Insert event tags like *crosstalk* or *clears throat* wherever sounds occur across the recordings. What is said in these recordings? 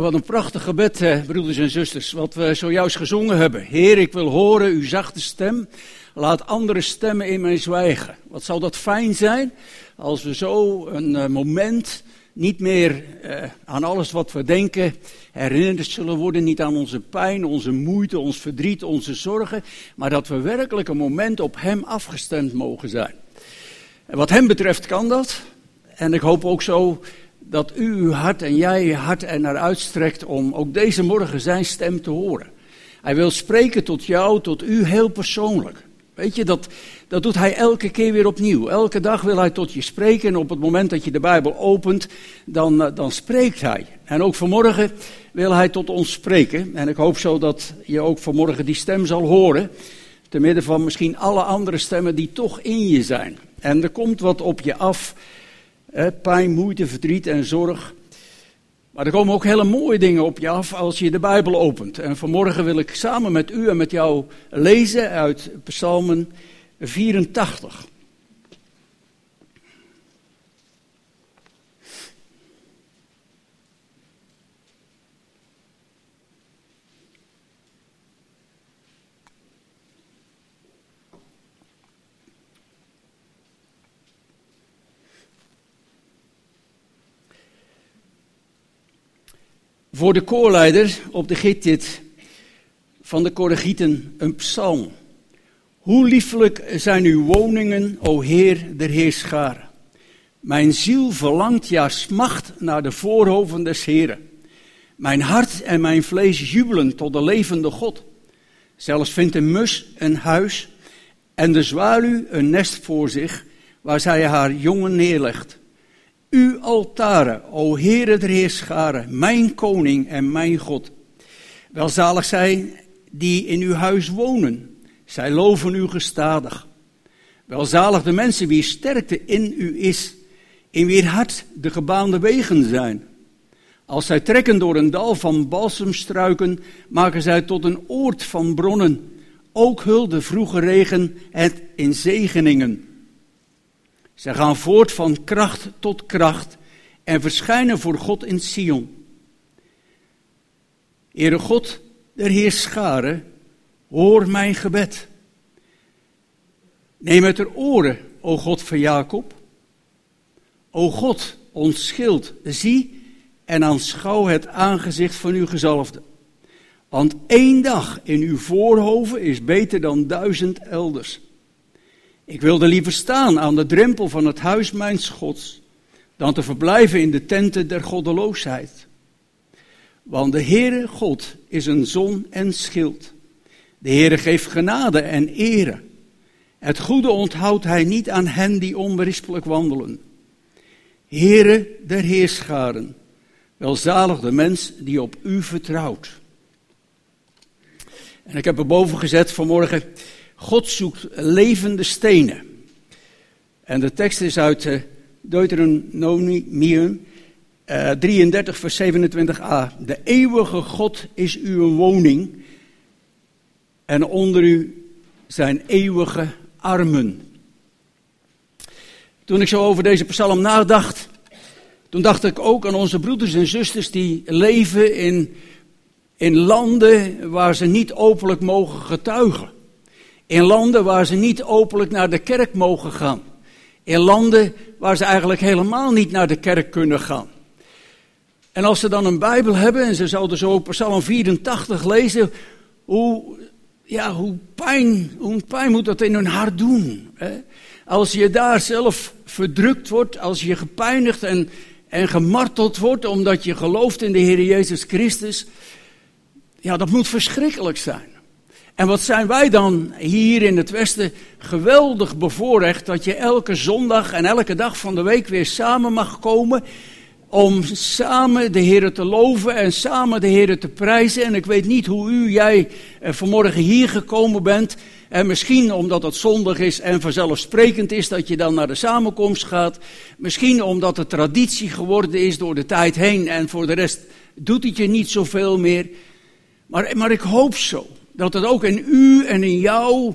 Wat een prachtig gebed, eh, broeders en zusters, wat we zojuist gezongen hebben. Heer, ik wil horen uw zachte stem. Laat andere stemmen in mij zwijgen. Wat zal dat fijn zijn als we zo een uh, moment niet meer uh, aan alles wat we denken herinnerd zullen worden. Niet aan onze pijn, onze moeite, ons verdriet, onze zorgen. Maar dat we werkelijk een moment op Hem afgestemd mogen zijn. En wat Hem betreft kan dat. En ik hoop ook zo dat u uw hart en jij je hart er naar uitstrekt om ook deze morgen zijn stem te horen. Hij wil spreken tot jou, tot u heel persoonlijk. Weet je, dat, dat doet hij elke keer weer opnieuw. Elke dag wil hij tot je spreken en op het moment dat je de Bijbel opent, dan, eh, dan spreekt hij. En ook vanmorgen wil hij tot ons spreken. En ik hoop zo dat je ook vanmorgen die stem zal horen. Te midden van misschien alle andere stemmen die toch in je zijn. En er komt wat op je af pijn, moeite, verdriet en zorg. Maar er komen ook hele mooie dingen op je af als je de Bijbel opent. En vanmorgen wil ik samen met u en met jou lezen uit Psalmen 84. Voor de koorleider op de Gittit van de Koragieten een psalm. Hoe liefelijk zijn uw woningen, o Heer der Heerscharen. Mijn ziel verlangt, ja smacht, naar de voorhoven des Heren. Mijn hart en mijn vlees jubelen tot de levende God. Zelfs vindt een mus een huis en de zwaluw een nest voor zich, waar zij haar jongen neerlegt. Uw altaren, o Heere der Heerscharen, mijn koning en mijn God. Welzalig zij die in uw huis wonen, zij loven u gestadig. Welzalig de mensen wie sterkte in u is, in wie hart de gebaande wegen zijn. Als zij trekken door een dal van balsemstruiken, maken zij tot een oord van bronnen. Ook hulde vroege regen het in zegeningen. Zij gaan voort van kracht tot kracht en verschijnen voor God in Sion. Heere God, der Heer hoor mijn gebed. Neem het ter oren, o God van Jacob. O God, ons schild, zie en aanschouw het aangezicht van uw gezalfde. Want één dag in uw voorhoven is beter dan duizend elders. Ik wilde liever staan aan de drempel van het huis mijns Gods, dan te verblijven in de tenten der goddeloosheid. Want de Heere God is een zon en schild. De Heere geeft genade en ere. Het goede onthoudt hij niet aan hen die onberispelijk wandelen. Heere der Heerscharen, welzalig de mens die op u vertrouwt. En ik heb er boven gezet vanmorgen God zoekt levende stenen. En de tekst is uit uh, Deuteronomium uh, 33, vers 27a. De eeuwige God is uw woning en onder u zijn eeuwige armen. Toen ik zo over deze psalm nadacht, toen dacht ik ook aan onze broeders en zusters die leven in, in landen waar ze niet openlijk mogen getuigen. In landen waar ze niet openlijk naar de kerk mogen gaan. In landen waar ze eigenlijk helemaal niet naar de kerk kunnen gaan. En als ze dan een Bijbel hebben en ze zouden zo Psalm 84 lezen, hoe, ja, hoe, pijn, hoe pijn moet dat in hun hart doen? Hè? Als je daar zelf verdrukt wordt, als je gepijnigd en, en gemarteld wordt omdat je gelooft in de Heer Jezus Christus, ja, dat moet verschrikkelijk zijn. En wat zijn wij dan hier in het Westen geweldig bevoorrecht dat je elke zondag en elke dag van de week weer samen mag komen om samen de Heer te loven en samen de Heer te prijzen. En ik weet niet hoe u, jij eh, vanmorgen hier gekomen bent. En misschien omdat het zondag is en vanzelfsprekend is dat je dan naar de samenkomst gaat. Misschien omdat het traditie geworden is door de tijd heen en voor de rest doet het je niet zoveel meer. Maar, maar ik hoop zo dat het ook in u en in jou,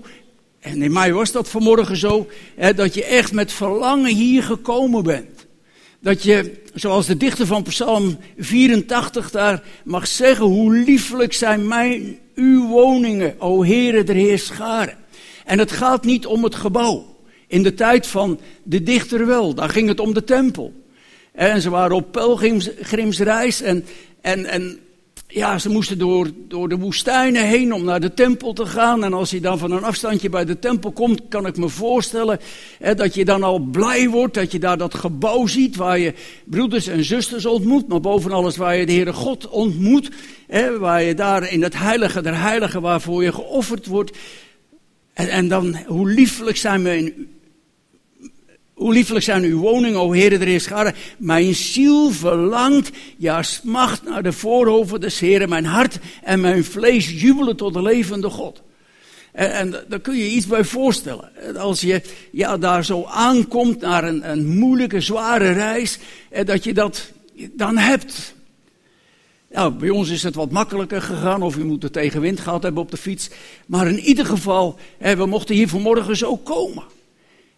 en in mij was dat vanmorgen zo, hè, dat je echt met verlangen hier gekomen bent. Dat je, zoals de dichter van Psalm 84 daar mag zeggen, hoe liefelijk zijn mijn, uw woningen, o Heere der Heerscharen. En het gaat niet om het gebouw. In de tijd van de dichter wel, daar ging het om de tempel. En ze waren op pelgrimsreis en, en, en ja, ze moesten door, door de woestijnen heen om naar de tempel te gaan. En als je dan van een afstandje bij de tempel komt, kan ik me voorstellen hè, dat je dan al blij wordt dat je daar dat gebouw ziet waar je broeders en zusters ontmoet. Maar boven alles waar je de Heere God ontmoet. Hè, waar je daar in het heilige der heiligen waarvoor je geofferd wordt. En, en dan, hoe liefelijk zijn we in hoe liefelijk zijn uw woningen, o Heer der Heerscharen. Mijn ziel verlangt, ja smacht naar de voorhoven des Heeren. Mijn hart en mijn vlees jubelen tot de levende God. En, en daar kun je iets bij voorstellen. Als je ja, daar zo aankomt naar een, een moeilijke, zware reis, en dat je dat dan hebt. Nou, bij ons is het wat makkelijker gegaan, of je moet de tegenwind gehad hebben op de fiets. Maar in ieder geval, we mochten hier vanmorgen zo komen.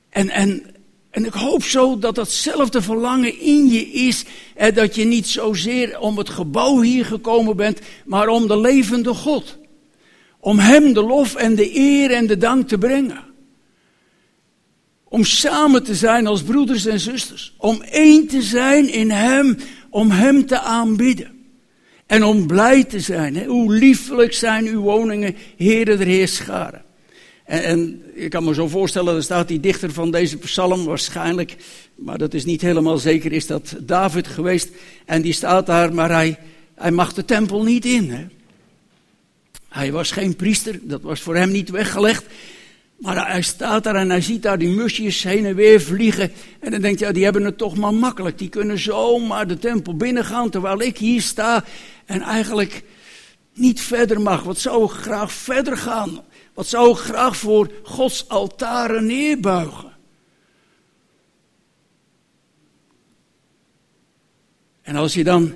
En, en en ik hoop zo dat datzelfde verlangen in je is. En dat je niet zozeer om het gebouw hier gekomen bent, maar om de levende God. Om Hem de lof en de eer en de dank te brengen. Om samen te zijn als broeders en zusters. Om één te zijn in Hem, om Hem te aanbidden. En om blij te zijn. Hoe liefelijk zijn uw woningen, heren der Heerscharen. En, en je kan me zo voorstellen, er staat die dichter van deze psalm waarschijnlijk, maar dat is niet helemaal zeker, is dat David geweest. En die staat daar, maar hij, hij mag de tempel niet in. Hè? Hij was geen priester, dat was voor hem niet weggelegd. Maar hij staat daar en hij ziet daar die musjes heen en weer vliegen. En dan denkt hij, ja, die hebben het toch maar makkelijk. Die kunnen zomaar de tempel binnengaan, terwijl ik hier sta en eigenlijk niet verder mag. Wat zou ik graag verder gaan? Wat zou ik graag voor Gods altaren neerbuigen? En als je dan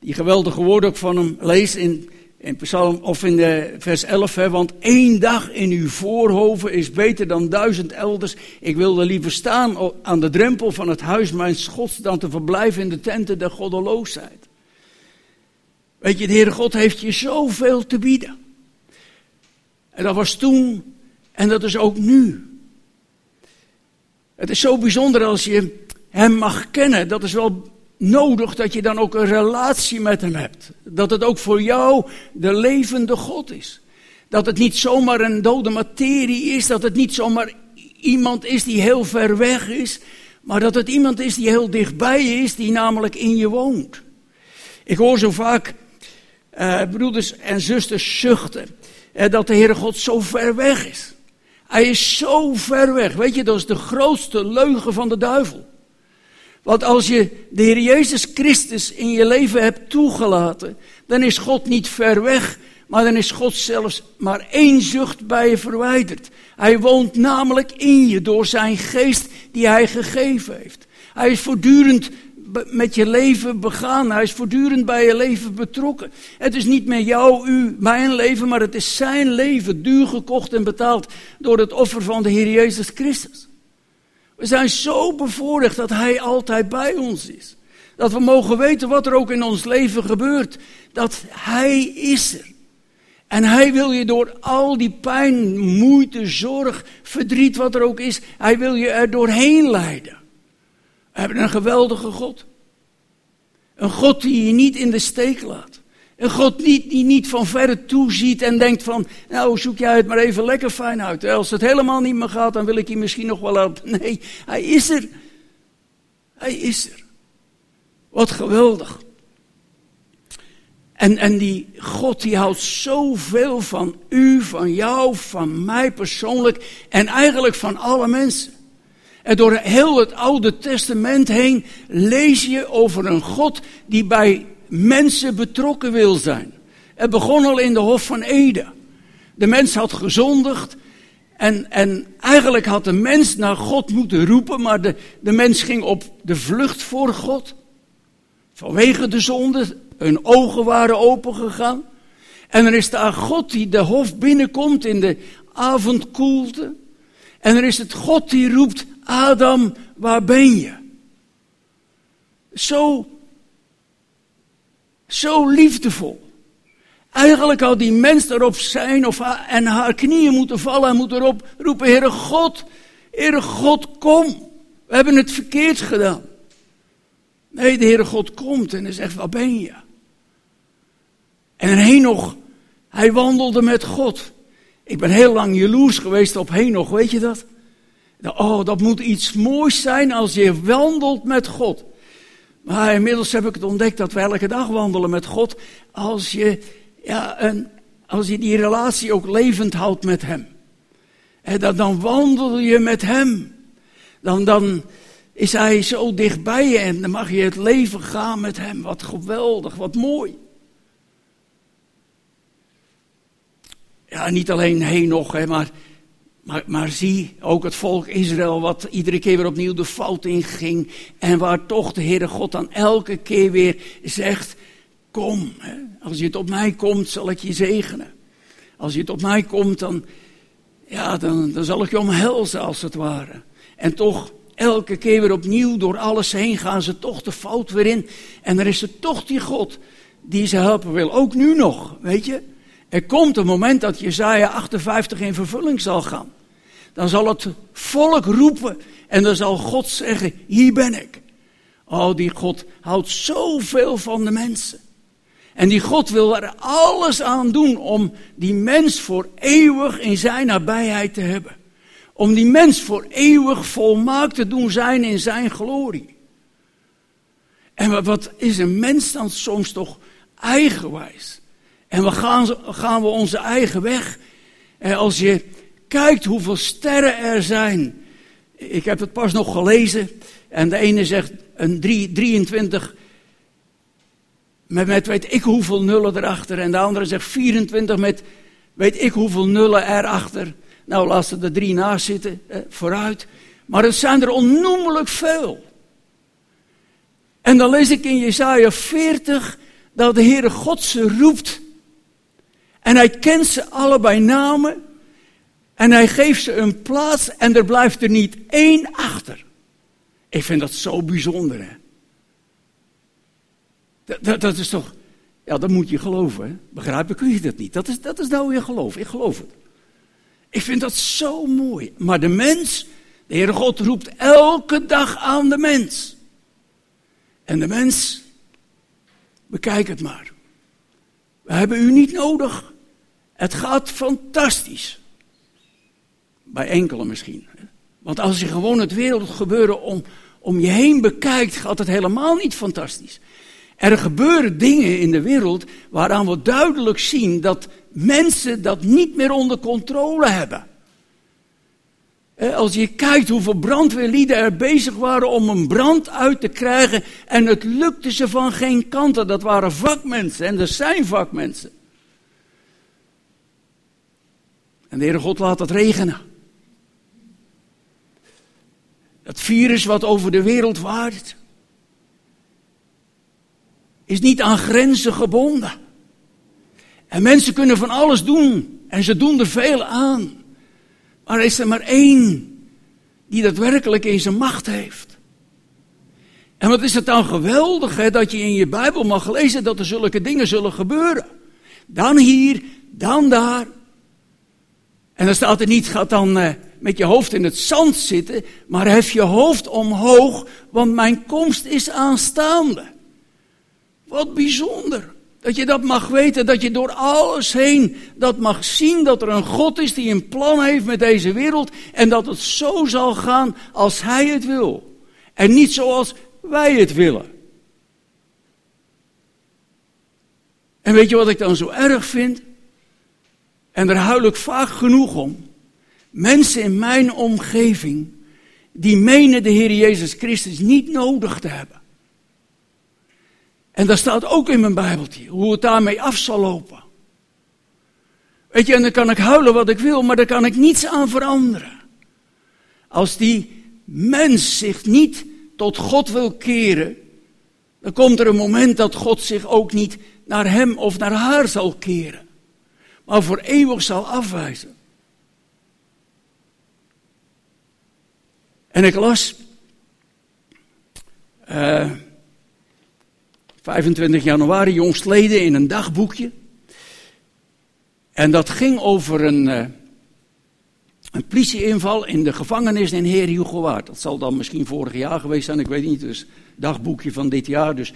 die geweldige woorden ook van hem leest in, in Psalm of in de vers 11, hè, want één dag in uw voorhoven is beter dan duizend elders. Ik wilde liever staan aan de drempel van het huis mijn Gods dan te verblijven in de tenten der goddeloosheid. Weet je, de Heere God heeft je zoveel te bieden. En dat was toen en dat is ook nu. Het is zo bijzonder als je Hem mag kennen. Dat is wel nodig dat je dan ook een relatie met Hem hebt. Dat het ook voor jou de levende God is. Dat het niet zomaar een dode materie is. Dat het niet zomaar iemand is die heel ver weg is. Maar dat het iemand is die heel dichtbij is, die namelijk in je woont. Ik hoor zo vaak uh, broeders en zusters zuchten dat de Heere God zo ver weg is. Hij is zo ver weg. Weet je, dat is de grootste leugen van de duivel. Want als je de Heer Jezus Christus in je leven hebt toegelaten, dan is God niet ver weg, maar dan is God zelfs maar één zucht bij je verwijderd. Hij woont namelijk in je door zijn geest die hij gegeven heeft. Hij is voortdurend met je leven begaan. Hij is voortdurend bij je leven betrokken. Het is niet meer jou, u, mijn leven, maar het is zijn leven, duur gekocht en betaald door het offer van de Heer Jezus Christus. We zijn zo bevoorrecht dat Hij altijd bij ons is. Dat we mogen weten wat er ook in ons leven gebeurt. Dat Hij is er. En Hij wil je door al die pijn, moeite, zorg, verdriet, wat er ook is, Hij wil je er doorheen leiden. We hebben een geweldige God. Een God die je niet in de steek laat. Een God die, die niet van verre toeziet en denkt van, nou zoek jij het maar even lekker fijn uit. Als het helemaal niet meer gaat, dan wil ik je misschien nog wel helpen. *laughs* Nee, hij is er. Hij is er. Wat geweldig. En, en die God die houdt zoveel van u, van jou, van mij persoonlijk en eigenlijk van alle mensen. En door heel het Oude Testament heen lees je over een God die bij mensen betrokken wil zijn. Het begon al in de Hof van Eden. De mens had gezondigd. En, en eigenlijk had de mens naar God moeten roepen, maar de, de mens ging op de vlucht voor God. Vanwege de zonde, hun ogen waren opengegaan. En er is daar God die de hof binnenkomt in de avondkoelte. En er is het God die roept, Adam, waar ben je? Zo, zo liefdevol. Eigenlijk had die mens erop zijn of en haar knieën moeten vallen en moeten erop roepen, Heere God, Heere God, kom. We hebben het verkeerd gedaan. Nee, de Heere God komt en hij zegt, waar ben je? En Henoch, hij wandelde met God. Ik ben heel lang jaloers geweest op Henoch, weet je dat? Oh, dat moet iets moois zijn als je wandelt met God. Maar inmiddels heb ik het ontdekt dat we elke dag wandelen met God. Als je, ja, een, als je die relatie ook levend houdt met Hem. En dan, dan wandel je met Hem. Dan, dan is Hij zo dichtbij je en dan mag je het leven gaan met Hem. Wat geweldig, wat mooi. Ja, niet alleen heen nog, hè, maar, maar, maar zie ook het volk Israël, wat iedere keer weer opnieuw de fout inging. En waar toch de Heere God dan elke keer weer zegt: Kom, hè, als je tot mij komt, zal ik je zegenen. Als je tot mij komt, dan, ja, dan, dan zal ik je omhelzen als het ware. En toch, elke keer weer opnieuw, door alles heen gaan ze toch de fout weer in. En er is er toch die God die ze helpen wil. Ook nu nog, weet je. Er komt een moment dat Jezaja 58 in vervulling zal gaan. Dan zal het volk roepen en dan zal God zeggen, hier ben ik. Oh, die God houdt zoveel van de mensen. En die God wil er alles aan doen om die mens voor eeuwig in zijn nabijheid te hebben. Om die mens voor eeuwig volmaakt te doen zijn in zijn glorie. En wat is een mens dan soms toch eigenwijs? En we gaan, gaan we onze eigen weg. En als je kijkt hoeveel sterren er zijn. Ik heb het pas nog gelezen. En de ene zegt een 3, 23 met, weet ik hoeveel nullen erachter. En de andere zegt 24 met weet ik hoeveel nullen erachter. Nou, laat ze er drie naast zitten, eh, vooruit. Maar het zijn er onnoemelijk veel. En dan lees ik in Jesaja 40 dat de Heere God ze roept en hij kent ze allebei namen. En hij geeft ze een plaats en er blijft er niet één achter. Ik vind dat zo bijzonder, hè. Dat, dat, is toch, ja, dat moet je geloven, hè. Begrijpen kun je dat niet. Dat is, dat is nou weer geloof, ik geloof het. Ik vind dat zo mooi. Maar de mens, de Heere God roept elke dag aan de mens. En de mens, bekijk het maar. We hebben u niet nodig. Het gaat fantastisch. Bij enkele misschien. Want als je gewoon het wereldgebeuren om, om je heen bekijkt, gaat het helemaal niet fantastisch. Er gebeuren dingen in de wereld waaraan we duidelijk zien dat mensen dat niet meer onder controle hebben. Als je kijkt hoeveel brandweerlieden er bezig waren om een brand uit te krijgen en het lukte ze van geen kanten. Dat waren vakmensen en er zijn vakmensen. En de Heere God laat het regenen. Het virus wat over de wereld waart, is niet aan grenzen gebonden. En mensen kunnen van alles doen. En ze doen er veel aan. Maar er is er maar één die dat werkelijk in zijn macht heeft. En wat is het dan geweldig hè, dat je in je Bijbel mag lezen dat er zulke dingen zullen gebeuren. Dan hier, dan daar. En dan staat er niet, ga dan uh, met je hoofd in het zand zitten, maar hef je hoofd omhoog, want mijn komst is aanstaande. Wat bijzonder. Dat je dat mag weten, dat je door alles heen dat mag zien dat er een God is die een plan heeft met deze wereld en dat het zo zal gaan als Hij het wil. En niet zoals wij het willen. En weet je wat ik dan zo erg vind? En daar huil ik vaak genoeg om. Mensen in mijn omgeving die menen de Heer Jezus Christus niet nodig te hebben. En dat staat ook in mijn Bijbeltje, hoe het daarmee af zal lopen. Weet je, en dan kan ik huilen wat ik wil, maar daar kan ik niets aan veranderen. Als die mens zich niet tot God wil keren, dan komt er een moment dat God zich ook niet naar hem of naar haar zal keren maar voor eeuwig zal afwijzen. En ik las uh, 25 januari jongstleden in een dagboekje. En dat ging over een, uh, een politieinval in de gevangenis in Heer Hugo Waard. Dat zal dan misschien vorig jaar geweest zijn, ik weet niet. Dus dagboekje van dit jaar. Dus.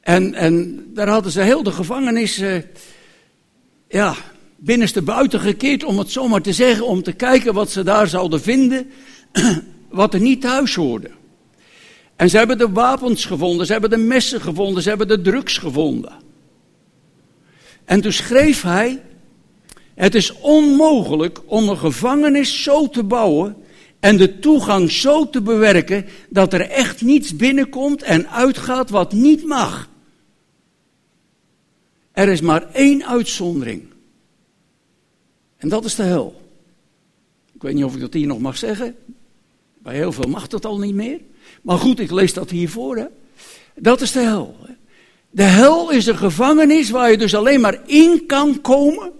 En, en daar hadden ze heel de gevangenis uh, ja, binnenste buiten gekeerd, om het zomaar te zeggen, om te kijken wat ze daar zouden vinden, *clears throat* wat er niet thuis hoorde. En ze hebben de wapens gevonden, ze hebben de messen gevonden, ze hebben de drugs gevonden. En toen schreef hij, het is onmogelijk om een gevangenis zo te bouwen en de toegang zo te bewerken dat er echt niets binnenkomt en uitgaat wat niet mag. Er is maar één uitzondering. En dat is de hel. Ik weet niet of ik dat hier nog mag zeggen. Bij heel veel mag dat al niet meer. Maar goed, ik lees dat hiervoor. Hè. Dat is de hel. De hel is een gevangenis waar je dus alleen maar in kan komen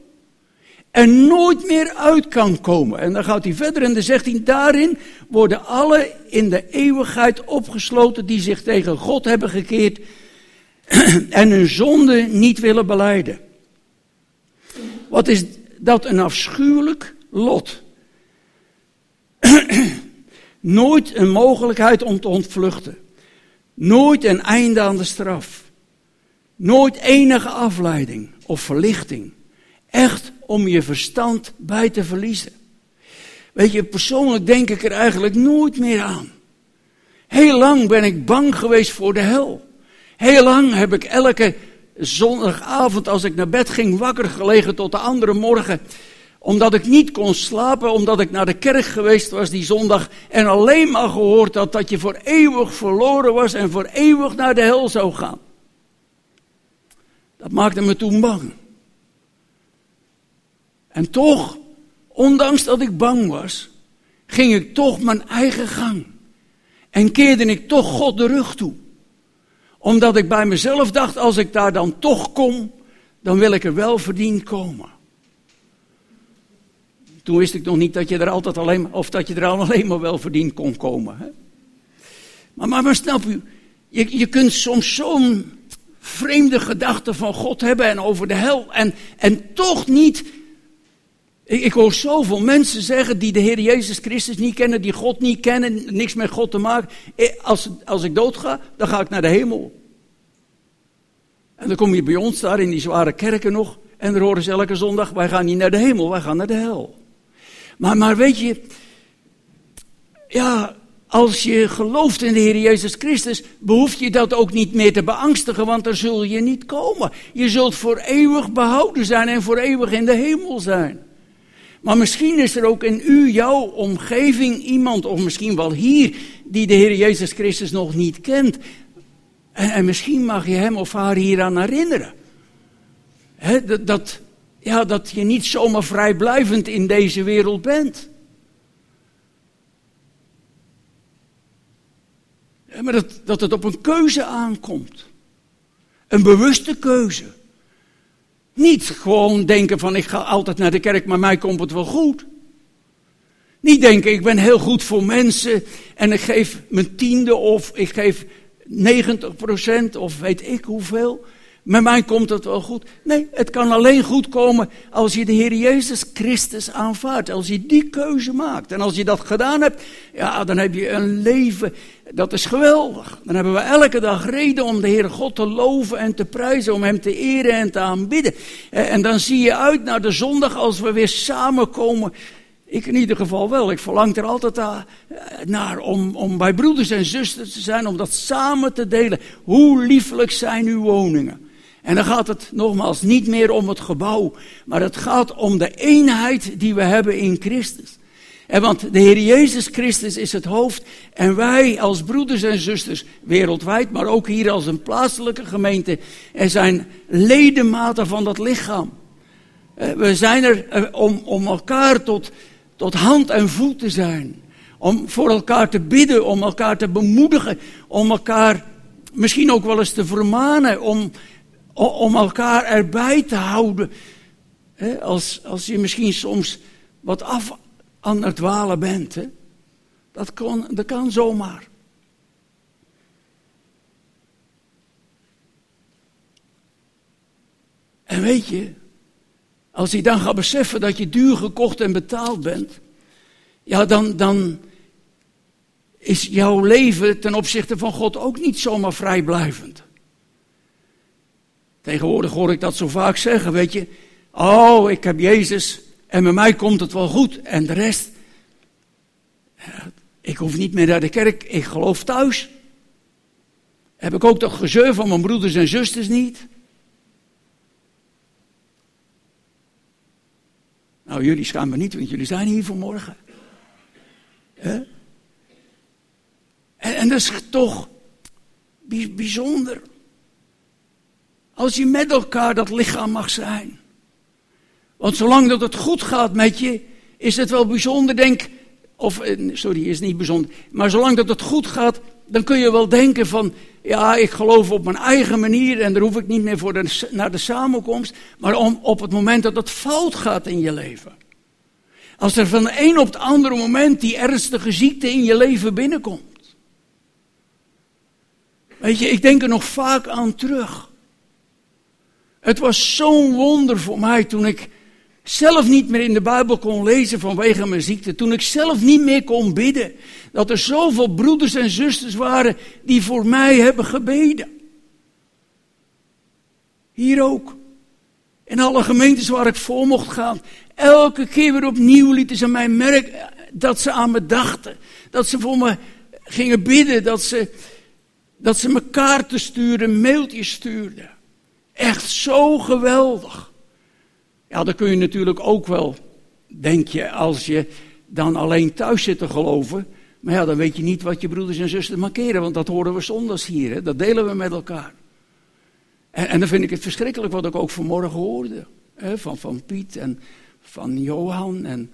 en nooit meer uit kan komen. En dan gaat hij verder en dan zegt hij, daarin worden alle in de eeuwigheid opgesloten die zich tegen God hebben gekeerd *clears throat* en hun zonde niet willen beleiden. Wat is dat een afschuwelijk lot? *clears throat* Nooit een mogelijkheid om te ontvluchten. Nooit een einde aan de straf. Nooit enige afleiding of verlichting. Echt om je verstand bij te verliezen. Weet je, persoonlijk denk ik er eigenlijk nooit meer aan. Heel lang ben ik bang geweest voor de hel. Heel lang heb ik elke zondagavond als ik naar bed ging wakker gelegen tot de andere morgen omdat ik niet kon slapen, omdat ik naar de kerk geweest was die zondag en alleen maar gehoord had dat je voor eeuwig verloren was en voor eeuwig naar de hel zou gaan. Dat maakte me toen bang. En toch, ondanks dat ik bang was, ging ik toch mijn eigen gang. En keerde ik toch God de rug toe. Omdat ik bij mezelf dacht, als ik daar dan toch kom, dan wil ik er wel verdiend komen. Toen wist ik nog niet dat je er altijd alleen, of dat je er alleen maar wel verdiend kon komen. Hè? Maar, maar, maar snap u, je, je kunt soms zo'n vreemde gedachte van God hebben en over de hel en, en toch niet ik, ik, hoor zoveel mensen zeggen die de Heer Jezus Christus niet kennen, die God niet kennen, niks met God te maken. Eh, als, als ik doodga, dan ga ik naar de hemel. En dan kom je bij ons daar in die zware kerken nog. En dan horen ze elke zondag, wij gaan niet naar de hemel, wij gaan naar de hel. Maar, maar weet je, ja, als je gelooft in de Heer Jezus Christus, behoef je dat ook niet meer te beangstigen, want dan zul je niet komen. Je zult voor eeuwig behouden zijn en voor eeuwig in de hemel zijn. Maar misschien is er ook in u, jouw omgeving, iemand, of misschien wel hier, die de Heer Jezus Christus nog niet kent. En, en misschien mag je hem of haar hieraan herinneren. dat, dat, ja, dat je niet zomaar vrijblijvend in deze wereld bent. maar dat, dat het op een keuze aankomt. Een bewuste keuze. Niet gewoon denken van ik ga altijd naar de kerk, maar mij komt het wel goed. Niet denken ik ben heel goed voor mensen en ik geef mijn tiende of ik geef 90% of weet ik hoeveel. Met mij komt het wel goed. Nee, het kan alleen goed komen als je de Heer Jezus Christus aanvaardt. Als je die keuze maakt. En als je dat gedaan hebt, ja, dan heb je een leven. Dat is geweldig. Dan hebben we elke dag reden om de Heer God te loven en te prijzen. Om Hem te eren en te aanbidden. En dan zie je uit naar de zondag als we weer samenkomen. Ik in ieder geval wel. Ik verlang er altijd naar om, om bij broeders en zusters te zijn. Om dat samen te delen. Hoe liefelijk zijn uw woningen. En dan gaat het nogmaals niet meer om het gebouw, maar het gaat om de eenheid die we hebben in Christus. En want de Heer Jezus Christus is het hoofd en wij als broeders en zusters wereldwijd, maar ook hier als een plaatselijke gemeente, er zijn ledematen van dat lichaam. Eh, we zijn er eh, om, om elkaar tot, tot hand en voet te zijn. Om voor elkaar te bidden, om elkaar te bemoedigen, om elkaar misschien ook wel eens te vermanen, om om elkaar erbij te houden. als, als je misschien soms wat af aan het dwalen bent. Dat, kan, dat kan zomaar. En weet je, als je dan gaat beseffen dat je duur gekocht en betaald bent, ja, dan, dan is jouw leven ten opzichte van God ook niet zomaar vrijblijvend. Tegenwoordig hoor ik dat zo vaak zeggen, weet je. Oh, ik heb Jezus en met mij komt het wel goed. En de rest, ik hoef niet meer naar de kerk, ik geloof thuis. Heb ik ook dat gezeur van mijn broeders en zusters niet? Nou, jullie schamen niet, want jullie zijn hier vanmorgen. En, en dat is toch bijzonder. Als je met elkaar dat lichaam mag zijn. Want zolang dat het goed gaat met je, is het wel bijzonder, denk of eh, sorry, is niet bijzonder. Maar zolang dat het goed gaat, dan kun je wel denken van, ja, ik geloof op mijn eigen manier en daar hoef ik niet meer voor naar de samenkomst. Maar om, op het moment dat het fout gaat in je leven. Als er van de een op het andere moment die ernstige ziekte in je leven binnenkomt. Weet je, ik denk er nog vaak aan terug. Het was zo'n wonder voor mij toen ik zelf niet meer in de Bijbel kon lezen vanwege mijn ziekte. Toen ik zelf niet meer kon bidden. Dat er zoveel broeders en zusters waren die voor mij hebben gebeden. Hier ook. In alle gemeentes waar ik voor mocht gaan. Elke keer weer opnieuw lieten ze mij merken dat ze aan me dachten. Dat ze voor me gingen bidden. Dat ze, dat ze me kaarten stuurden, mailtjes stuurden. Echt zo geweldig. Ja, dat kun je natuurlijk ook wel, denk je, als je dan alleen thuis zit te geloven. Maar ja, dan weet je niet wat je broeders en zusters markeren, want dat horen we zondags hier. Hè? Dat delen we met elkaar. En, en dan vind ik het verschrikkelijk wat ik ook vanmorgen hoorde. Hè? Van, van Piet en van Johan en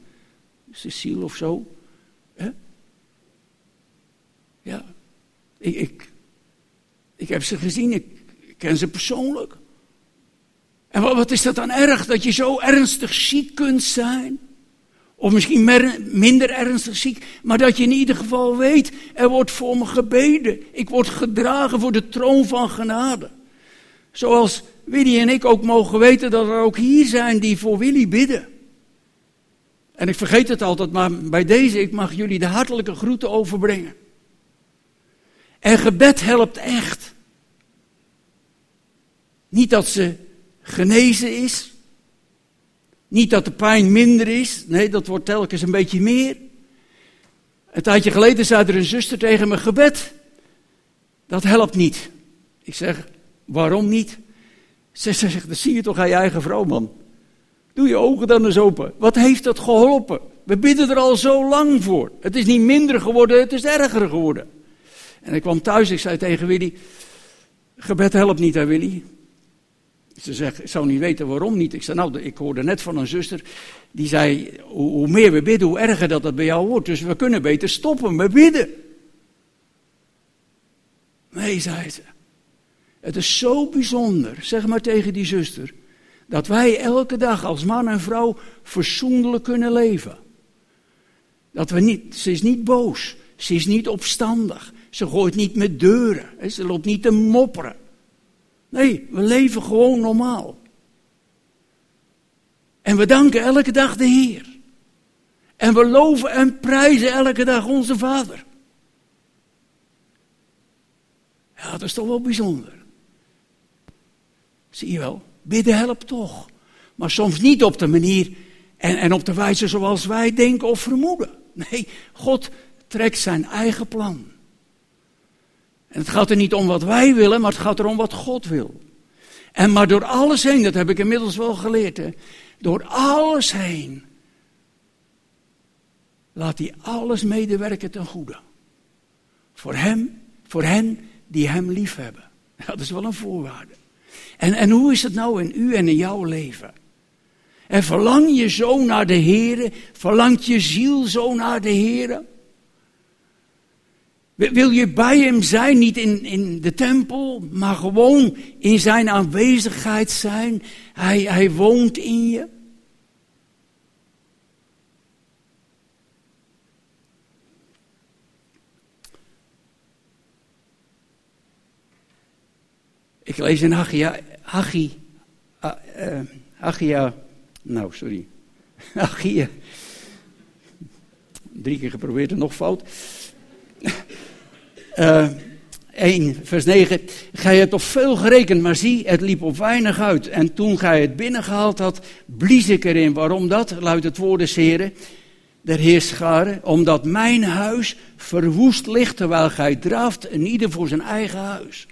Cecile of zo. Hè? Ja, ik, ik, ik heb ze gezien, ik ken ze persoonlijk. En wat is dat dan erg, dat je zo ernstig ziek kunt zijn? Of misschien minder ernstig ziek, maar dat je in ieder geval weet, er wordt voor me gebeden. Ik word gedragen voor de troon van genade. Zoals Willy en ik ook mogen weten dat er ook hier zijn die voor Willy bidden. En ik vergeet het altijd, maar bij deze, ik mag jullie de hartelijke groeten overbrengen. En gebed helpt echt. Niet dat ze genezen is. Niet dat de pijn minder is, nee, dat wordt telkens een beetje meer. Een tijdje geleden zei er een zuster tegen me: gebed, dat helpt niet. Ik zeg, waarom niet? Ze zegt, dat zie je toch aan je eigen vrouw, man. Doe je ogen dan eens open. Wat heeft dat geholpen? We bidden er al zo lang voor. Het is niet minder geworden, het is erger geworden. En ik kwam thuis, ik zei tegen Willy, gebed helpt niet hè Willy. Ze zegt, ik zou niet weten waarom niet. Ik zei, nou, ik hoorde net van een zuster, die zei, hoe, meer we bidden, hoe erger dat het bij jou wordt. Dus we kunnen beter stoppen met bidden. Nee, zei ze. Het is zo bijzonder, zeg maar tegen die zuster, dat wij elke dag als man en vrouw verzoenlijk kunnen leven. Dat we niet, ze is niet boos, ze is niet opstandig, ze gooit niet met deuren, ze loopt niet te mopperen. Nee, we leven gewoon normaal. En we danken elke dag de Heer. En we loven en prijzen elke dag onze Vader. Ja, dat is toch wel bijzonder. Zie je wel, bidden helpt toch. Maar soms niet op de manier en, en op de wijze zoals wij denken of vermoeden. Nee, God trekt zijn eigen plan. En het gaat er niet om wat wij willen, maar het gaat erom wat God wil. En maar door alles heen, dat heb ik inmiddels wel geleerd, hè, door alles heen laat hij alles medewerken ten goede. Voor hem, voor hen die hem lief hebben. *laughs* Dat is wel een voorwaarde. En, en hoe is het nou in u en in jouw leven? En verlang je zo naar de Heer? Verlangt je ziel zo naar de Heer? Wil je bij hem zijn, niet in, in de tempel, maar gewoon in zijn aanwezigheid zijn? Hij, hij woont in je. Ik lees in Haggai, Haggai, uh, nou sorry, *laughs* Achia, drie keer geprobeerd en nog fout. Uh, 1, vers 9. Gij hebt op veel gerekend, maar zie, het liep op weinig uit. En toen gij het binnengehaald had, blies ik erin. Waarom dat? Luidt het woord des Heren, der Heerscharen. Omdat mijn huis verwoest ligt, terwijl gij draaft, en ieder voor zijn eigen huis.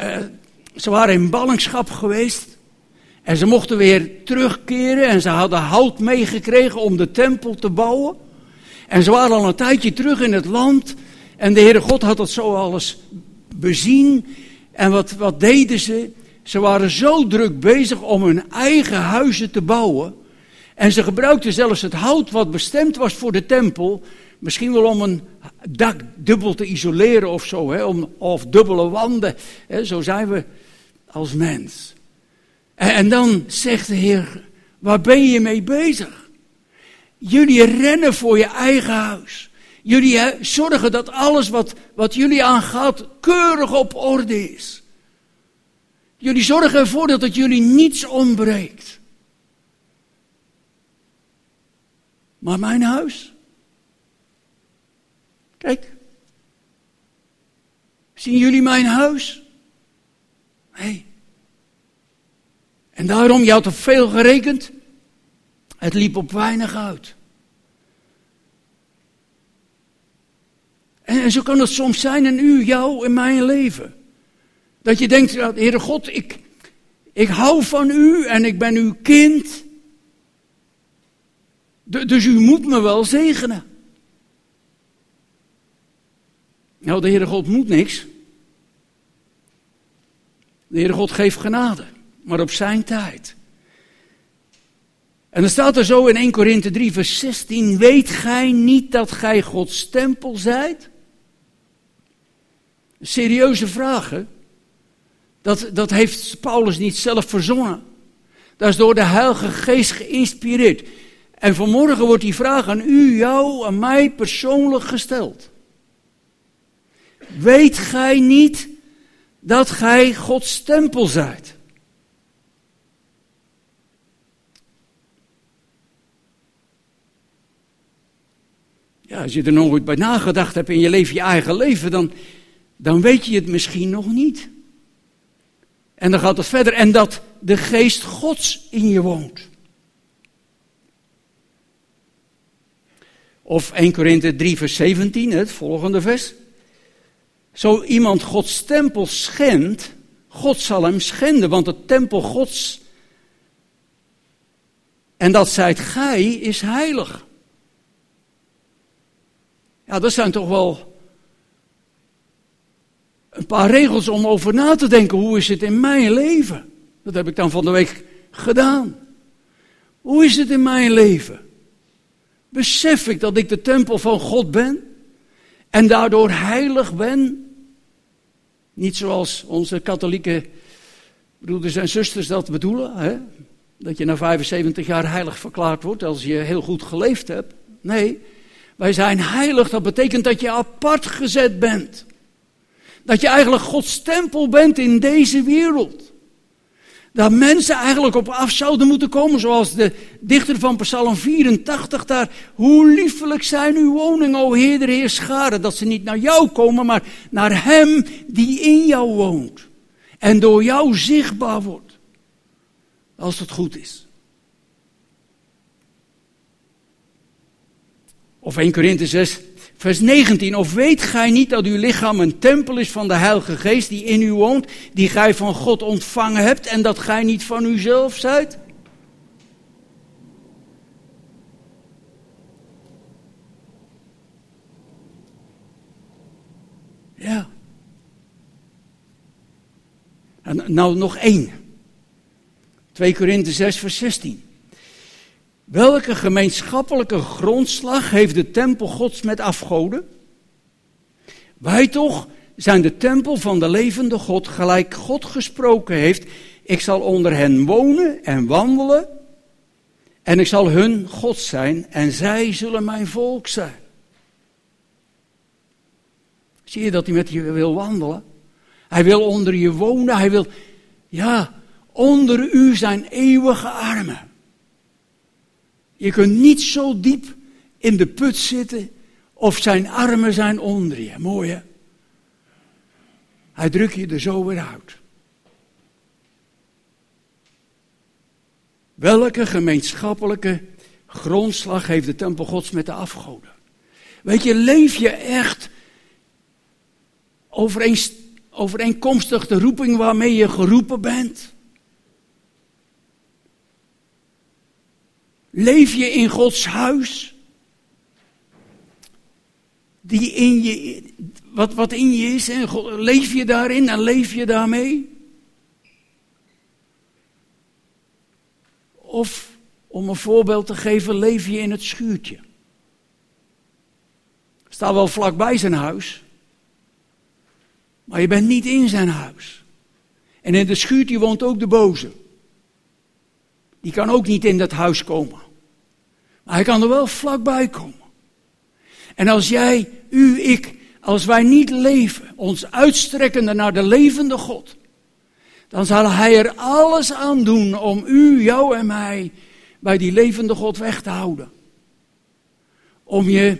Uh, ze waren in ballingschap geweest. En ze mochten weer terugkeren en ze hadden hout meegekregen om de tempel te bouwen. En ze waren al een tijdje terug in het land. En de Heere God had dat zo alles bezien. En wat, wat deden ze? Ze waren zo druk bezig om hun eigen huizen te bouwen. En ze gebruikten zelfs het hout wat bestemd was voor de tempel. Misschien wel om een dak dubbel te isoleren of zo. Hè, om, of dubbele wanden. Hè, zo zijn we als mens. En, en dan zegt de Heer, waar ben je mee bezig? Jullie rennen voor je eigen huis. Jullie zorgen dat alles wat, wat jullie aangaat keurig op orde is. Jullie zorgen ervoor dat het jullie niets ontbreekt. Maar mijn huis? Kijk. Zien jullie mijn huis? Nee. En daarom, je had er veel gerekend. Het liep op weinig uit. En, zo kan het soms zijn in u, jou, in mijn leven. Dat je denkt, Heere God, ik, ik hou van u en ik ben uw kind. dus u moet me wel zegenen. Nou, de Heere God moet niks. De Heere God geeft genade, maar op zijn tijd. En dan staat er zo in 1 Korinthe 3, vers 16: Weet gij niet dat gij Gods tempel zijt? Serieuze vragen. Dat, dat heeft Paulus niet zelf verzonnen. Dat is door de Heilige Geest geïnspireerd. En vanmorgen wordt die vraag aan u, jou, aan mij persoonlijk gesteld. Weet gij niet dat gij Gods tempel zijt? Ja, als je er nog ooit bij nagedacht hebt in je leven, je eigen leven, dan, dan weet je het misschien nog niet. En dan gaat het verder. En dat de geest Gods in je woont. Of 1 Korinthe 3 vers 17, het volgende vers. Zo iemand Gods tempel schendt, God zal hem schenden, want het tempel Gods, en dat zijt gij, is heilig. Ja, dat zijn toch wel een paar regels om over na te denken. Hoe is het in mijn leven? Dat heb ik dan van de week gedaan. Hoe is het in mijn leven? Besef ik dat ik de tempel van God ben en daardoor heilig ben? Niet zoals onze katholieke broeders en zusters dat bedoelen, hè? dat je na 75 jaar heilig verklaard wordt als je heel goed geleefd hebt. Nee, wij zijn heilig, dat betekent dat je apart gezet bent. Dat je eigenlijk Gods tempel bent in deze wereld. Dat mensen eigenlijk op af zouden moeten komen, zoals de dichter van Psalm 84 daar. Hoe liefelijk zijn uw woningen, o Heer, de Heer Scharen. Dat ze niet naar jou komen, maar naar Hem die in jou woont. En door jou zichtbaar wordt. Als het goed is. Of 1 Korinthe 6, Vers 19. Of weet gij niet dat uw lichaam een tempel is van de Heilige Geest die in u woont, die gij van God ontvangen hebt en dat gij niet van uzelf zijt? Ja. En nou nog één. 2 Korinthe 6 vers 16. Welke gemeenschappelijke grondslag heeft de tempel Gods met afgoden? Wij toch zijn de tempel van de levende God, gelijk God gesproken heeft. Ik zal onder hen wonen en wandelen. En ik zal hun God zijn en zij zullen mijn volk zijn. Zie je dat hij met je wil wandelen? Hij wil onder je wonen, hij wil, ja, Onder u zijn eeuwige armen. Je kunt niet zo diep in de put zitten of zijn armen zijn onder je. Mooi hè? Hij drukt je er zo weer uit. Welke gemeenschappelijke grondslag heeft de tempel gods met de afgoden? Weet je, leef je echt overeenkomstig de roeping waarmee je geroepen bent? Leef je in Gods huis? Die in je, wat, wat in je is, en leef je daarin en leef je daarmee? Of, om een voorbeeld te geven, leef je in het schuurtje? Sta wel vlakbij zijn huis, maar je bent niet in zijn huis. En in de schuurtje woont ook de boze. Die kan ook niet in dat huis komen. Maar hij kan er wel vlakbij komen. En als jij, u, ik, als wij niet leven, ons uitstrekkende naar de levende God, dan zal hij er alles aan doen om u, jou en mij bij die levende God weg te houden. Om je,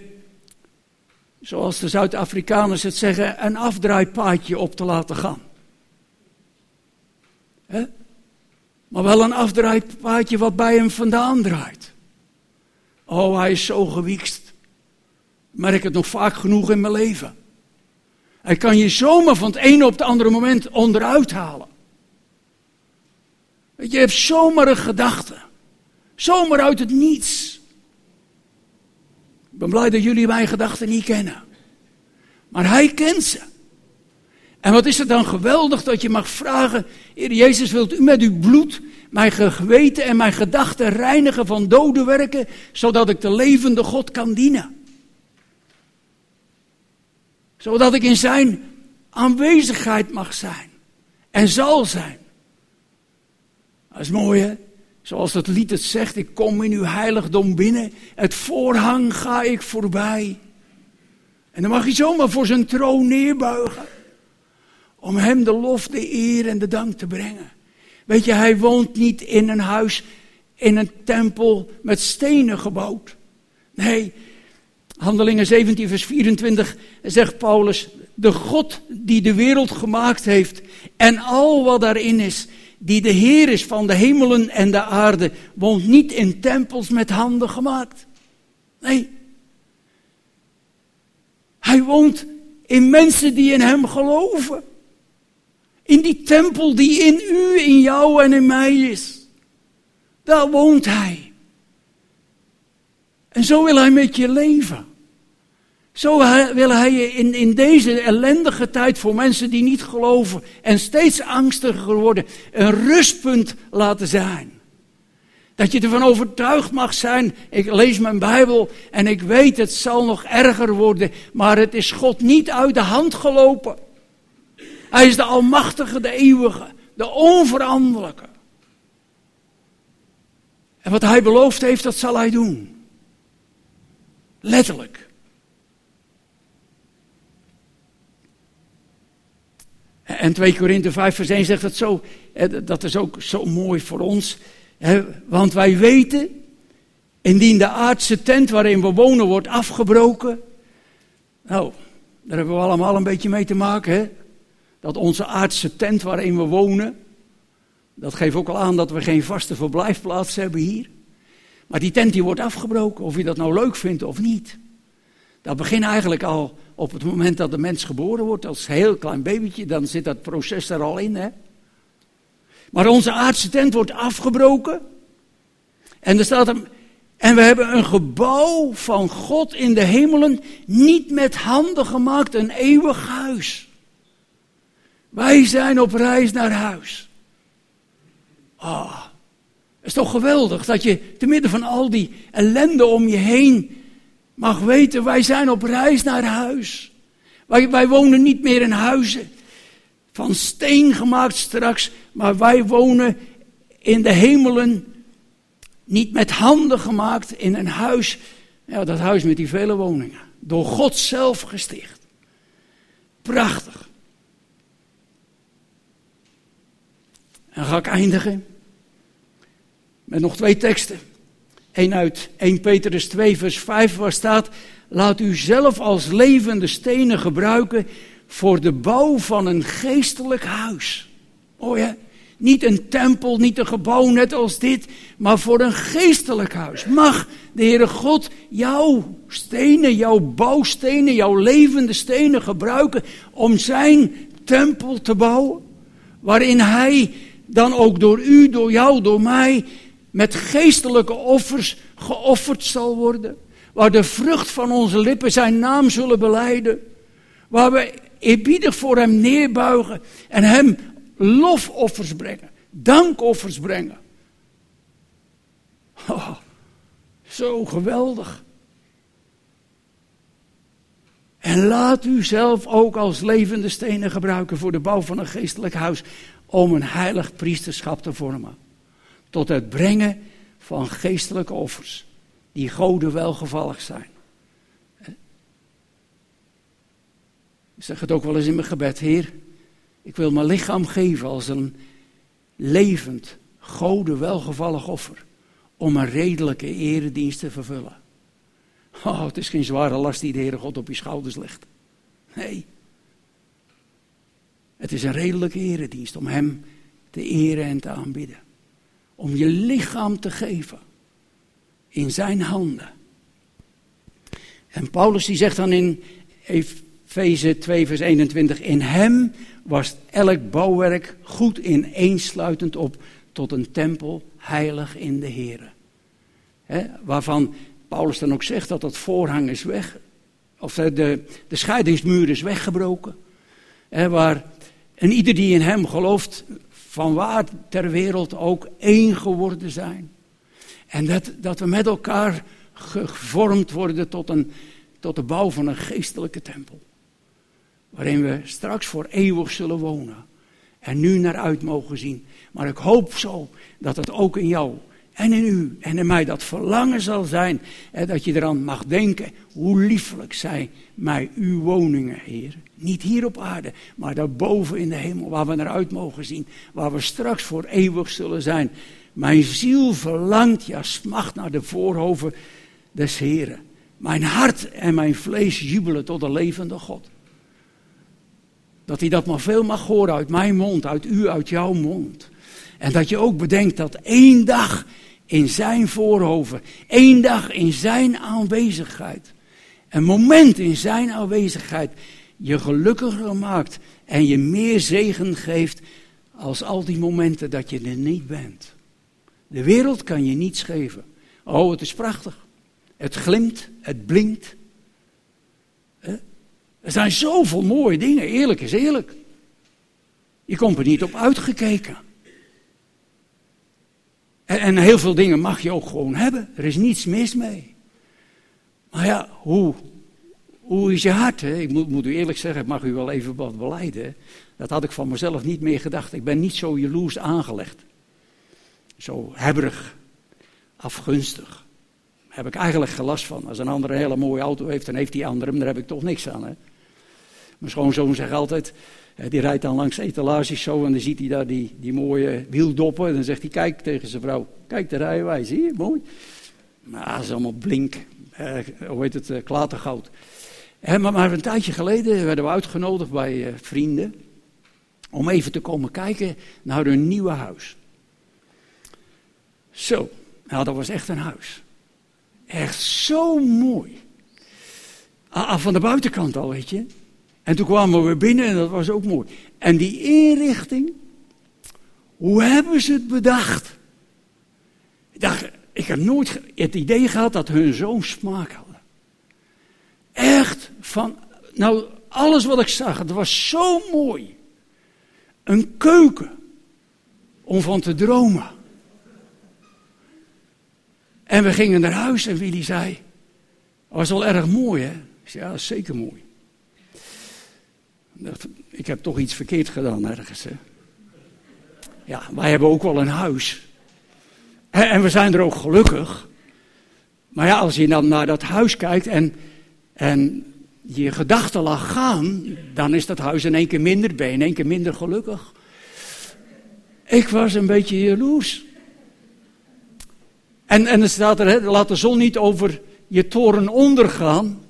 zoals de Zuid-Afrikaners het zeggen, een afdraaipaadje op te laten gaan. He? Maar wel een afdraaipaadje wat bij hem vandaan draait. Oh, hij is zo gewiekst. Merk het nog vaak genoeg in mijn leven. Hij kan je zomaar van het ene op het andere moment onderuit halen. Je hebt zomaar een gedachte. Zomaar uit het niets. Ik ben blij dat jullie mijn gedachten niet kennen. Maar hij kent ze. En wat is het dan geweldig dat je mag vragen, Heer Jezus, wilt u met uw bloed mijn geweten en mijn gedachten reinigen van dode werken, zodat ik de levende God kan dienen. Zodat ik in zijn aanwezigheid mag zijn en zal zijn. Dat is mooi hè? Zoals het lied het zegt, ik kom in uw heiligdom binnen, het voorhang ga ik voorbij. En dan mag je zomaar voor zijn troon neerbuigen. Om hem de lof, de eer en de dank te brengen. Weet je, hij woont niet in een huis, in een tempel met stenen gebouwd. Nee, Handelingen 17, vers 24 zegt Paulus, de God die de wereld gemaakt heeft en al wat daarin is, die de Heer is van de hemelen en de aarde, woont niet in tempels met handen gemaakt. Nee. Hij woont in mensen die in Hem geloven. In die tempel die in u, in jou en in mij is. Daar woont Hij. En zo wil Hij met je leven. Zo wil Hij je in, in deze ellendige tijd voor mensen die niet geloven en steeds angstiger worden, een rustpunt laten zijn. Dat je ervan overtuigd mag zijn, ik lees mijn Bijbel en ik weet het zal nog erger worden, maar het is God niet uit de hand gelopen. Hij is de Almachtige, de Eeuwige, de Onveranderlijke. En wat Hij beloofd heeft, dat zal Hij doen. Letterlijk. En 2 Korinthe 5 vers 1 zegt het zo, dat is ook zo mooi voor ons. Want wij weten, indien de aardse tent waarin we wonen wordt afgebroken. Nou, daar hebben we allemaal een beetje mee te maken. Hè? Dat onze aardse tent waarin we wonen, dat geeft ook al aan dat we geen vaste verblijfplaats hebben hier. Maar die tent die wordt afgebroken, of je dat nou leuk vindt of niet. Dat begint eigenlijk al op het moment dat de mens geboren wordt, als heel klein babytje, dan zit dat proces er al in. Hè? Maar onze aardse tent wordt afgebroken. En er staat er, en we hebben een gebouw van God in de hemelen, niet met handen gemaakt, een eeuwig huis. Wij zijn op reis naar huis. Ah, het is toch geweldig dat je te midden van al die ellende om je heen mag weten, wij zijn op reis naar huis. Wij, wij wonen niet meer in huizen van steen gemaakt straks, maar wij wonen in de hemelen, niet met handen gemaakt, in een huis, ja, dat huis met die vele woningen, door God zelf gesticht. Prachtig. En ga ik eindigen met nog twee teksten. Eén uit 1 Petrus 2, vers 5, waar staat: Laat u zelf als levende stenen gebruiken voor de bouw van een geestelijk huis. Oh ja, niet een tempel, niet een gebouw net als dit, maar voor een geestelijk huis. Mag de Heere God jouw stenen, jouw bouwstenen, jouw levende stenen gebruiken om zijn tempel te bouwen? Waarin Hij dan ook door u, door jou, door mij met geestelijke offers geofferd zal worden. Waar de vrucht van onze lippen zijn naam zullen beleiden. Waar we eerbiedig voor hem neerbuigen en hem lofoffers brengen. Dankoffers brengen. *laughs* Oh, zo geweldig. En laat u zelf ook als levende stenen gebruiken voor de bouw van een geestelijk huis. Om een heilig priesterschap te vormen tot het brengen van geestelijke offers, die goden welgevallig zijn. Ik zeg het ook wel eens in mijn gebed, Heer, ik wil mijn lichaam geven als een levend, goden welgevallig offer, om een redelijke eredienst te vervullen. Oh, het is geen zware last die de Heere God op je schouders legt. Nee. Het is een redelijke eredienst om Hem te eren en te aanbidden om je lichaam te geven in zijn handen. En Paulus die zegt dan in Efeze 2 vers 21, in hem was elk bouwwerk goed ineensluitend op tot een tempel heilig in de Here. waarvan Paulus dan ook zegt dat dat voorhang is weg, of de, de scheidingsmuur is weggebroken. waar, en ieder die in hem gelooft van waar ter wereld ook één geworden zijn. En dat, dat we met elkaar gevormd worden tot, een, tot de bouw van een geestelijke tempel. Waarin we straks voor eeuwig zullen wonen. En nu naar uit mogen zien. Maar ik hoop zo dat het ook in jou en in u en in mij dat verlangen zal zijn. En dat je eraan mag denken, hoe lieflijk zijn mij uw woningen, Heer. Niet hier op aarde, maar daarboven in de hemel, waar we naar uit mogen zien. Waar we straks voor eeuwig zullen zijn. Mijn ziel verlangt, ja smacht naar de voorhoven des Heren. Mijn hart en mijn vlees jubelen tot de levende God. Dat hij dat maar veel mag horen uit mijn mond, uit u, uit jouw mond. En dat je ook bedenkt dat één dag in zijn voorhoven, één dag in zijn aanwezigheid, een moment in zijn aanwezigheid je gelukkiger maakt en je meer zegen geeft als al die momenten dat je er niet bent. De wereld kan je niets geven. Oh, het is prachtig. Het glimt, het blinkt. Er zijn zoveel mooie dingen, eerlijk is eerlijk. Je komt er niet op uitgekeken. En, en, heel veel dingen mag je ook gewoon hebben. Er is niets mis mee. Maar ja, hoe, hoe is je hart? Ik moet, moet, u eerlijk zeggen, ik mag u wel even wat beleiden. Dat had ik van mezelf niet meer gedacht. Ik ben niet zo jaloers aangelegd. Zo hebberig, afgunstig. Daar heb ik eigenlijk gelast van. Als een ander een hele mooie auto heeft, dan heeft die andere hem. Daar heb ik toch niks aan. Hè? Mijn schoonzoon zegt altijd, die rijdt dan langs etalages zo en dan ziet hij daar die, die mooie wieldoppen. En dan zegt hij, kijk tegen zijn vrouw, kijk de rijwijs, zie je, mooi. Maar dat is allemaal blink, eh, hoe heet het, uh, klatergoud. Eh, maar, maar, een tijdje geleden werden we uitgenodigd bij eh, vrienden om even te komen kijken naar hun nieuwe huis. Zo, nou dat was echt een huis. Echt zo mooi. Ah, ah van de buitenkant al, weet je. En toen kwamen we binnen en dat was ook mooi. En die inrichting, hoe hebben ze het bedacht? Ik dacht, ik heb nooit het idee gehad dat hun zo'n smaak hadden. Echt van, nou, alles wat ik zag, het was zo mooi. Een keuken om van te dromen. En we gingen naar huis en Willy zei, was wel erg mooi hè? Ik zei, ja, zeker mooi ik heb toch iets verkeerd gedaan ergens. Ja, wij hebben ook wel een huis. En we zijn er ook gelukkig. Maar ja, als je dan naar dat huis kijkt en, en je gedachten laat gaan, dan is dat huis in één keer minder, ben in één keer minder gelukkig. Ik was een beetje jaloers. En, en er staat er, hè, laat de zon niet over je toren ondergaan.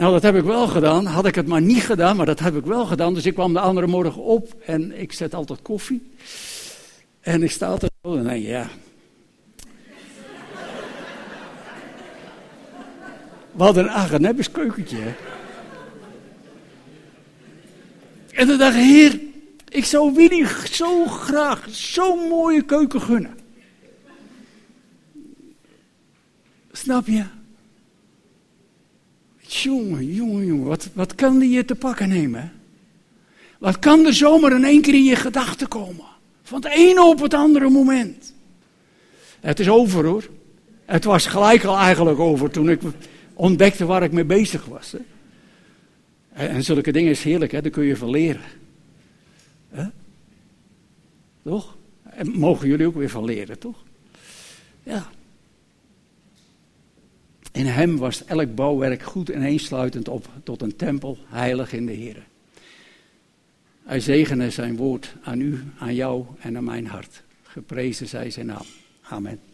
Nou, dat heb ik wel gedaan. Had ik het maar niet gedaan, maar dat heb ik wel gedaan. Dus ik kwam de andere morgen op en ik zet altijd koffie. En ik sta er zo en denk, ja. Wat een agenebis keukentje, hè. En dan dacht ik, heer, ik zou Willy zo graag zo'n mooie keuken gunnen. Snap je? Jongen, jongen, jongen, wat, wat kan die je te pakken nemen? Wat kan er zomaar in één keer in je gedachten komen? Van het ene op het andere moment. Het is over hoor. Het was gelijk al eigenlijk over toen ik ontdekte waar ik mee bezig was. Hè? En zulke dingen is heerlijk, hè? daar kun je van leren. Hè? Toch? En mogen jullie ook weer van leren, toch? Ja. In hem was elk bouwwerk goed eensluitend op tot een tempel, heilig in de Heer. Hij zegene zijn woord aan u, aan jou en aan mijn hart. Geprezen zij zijn naam. Amen.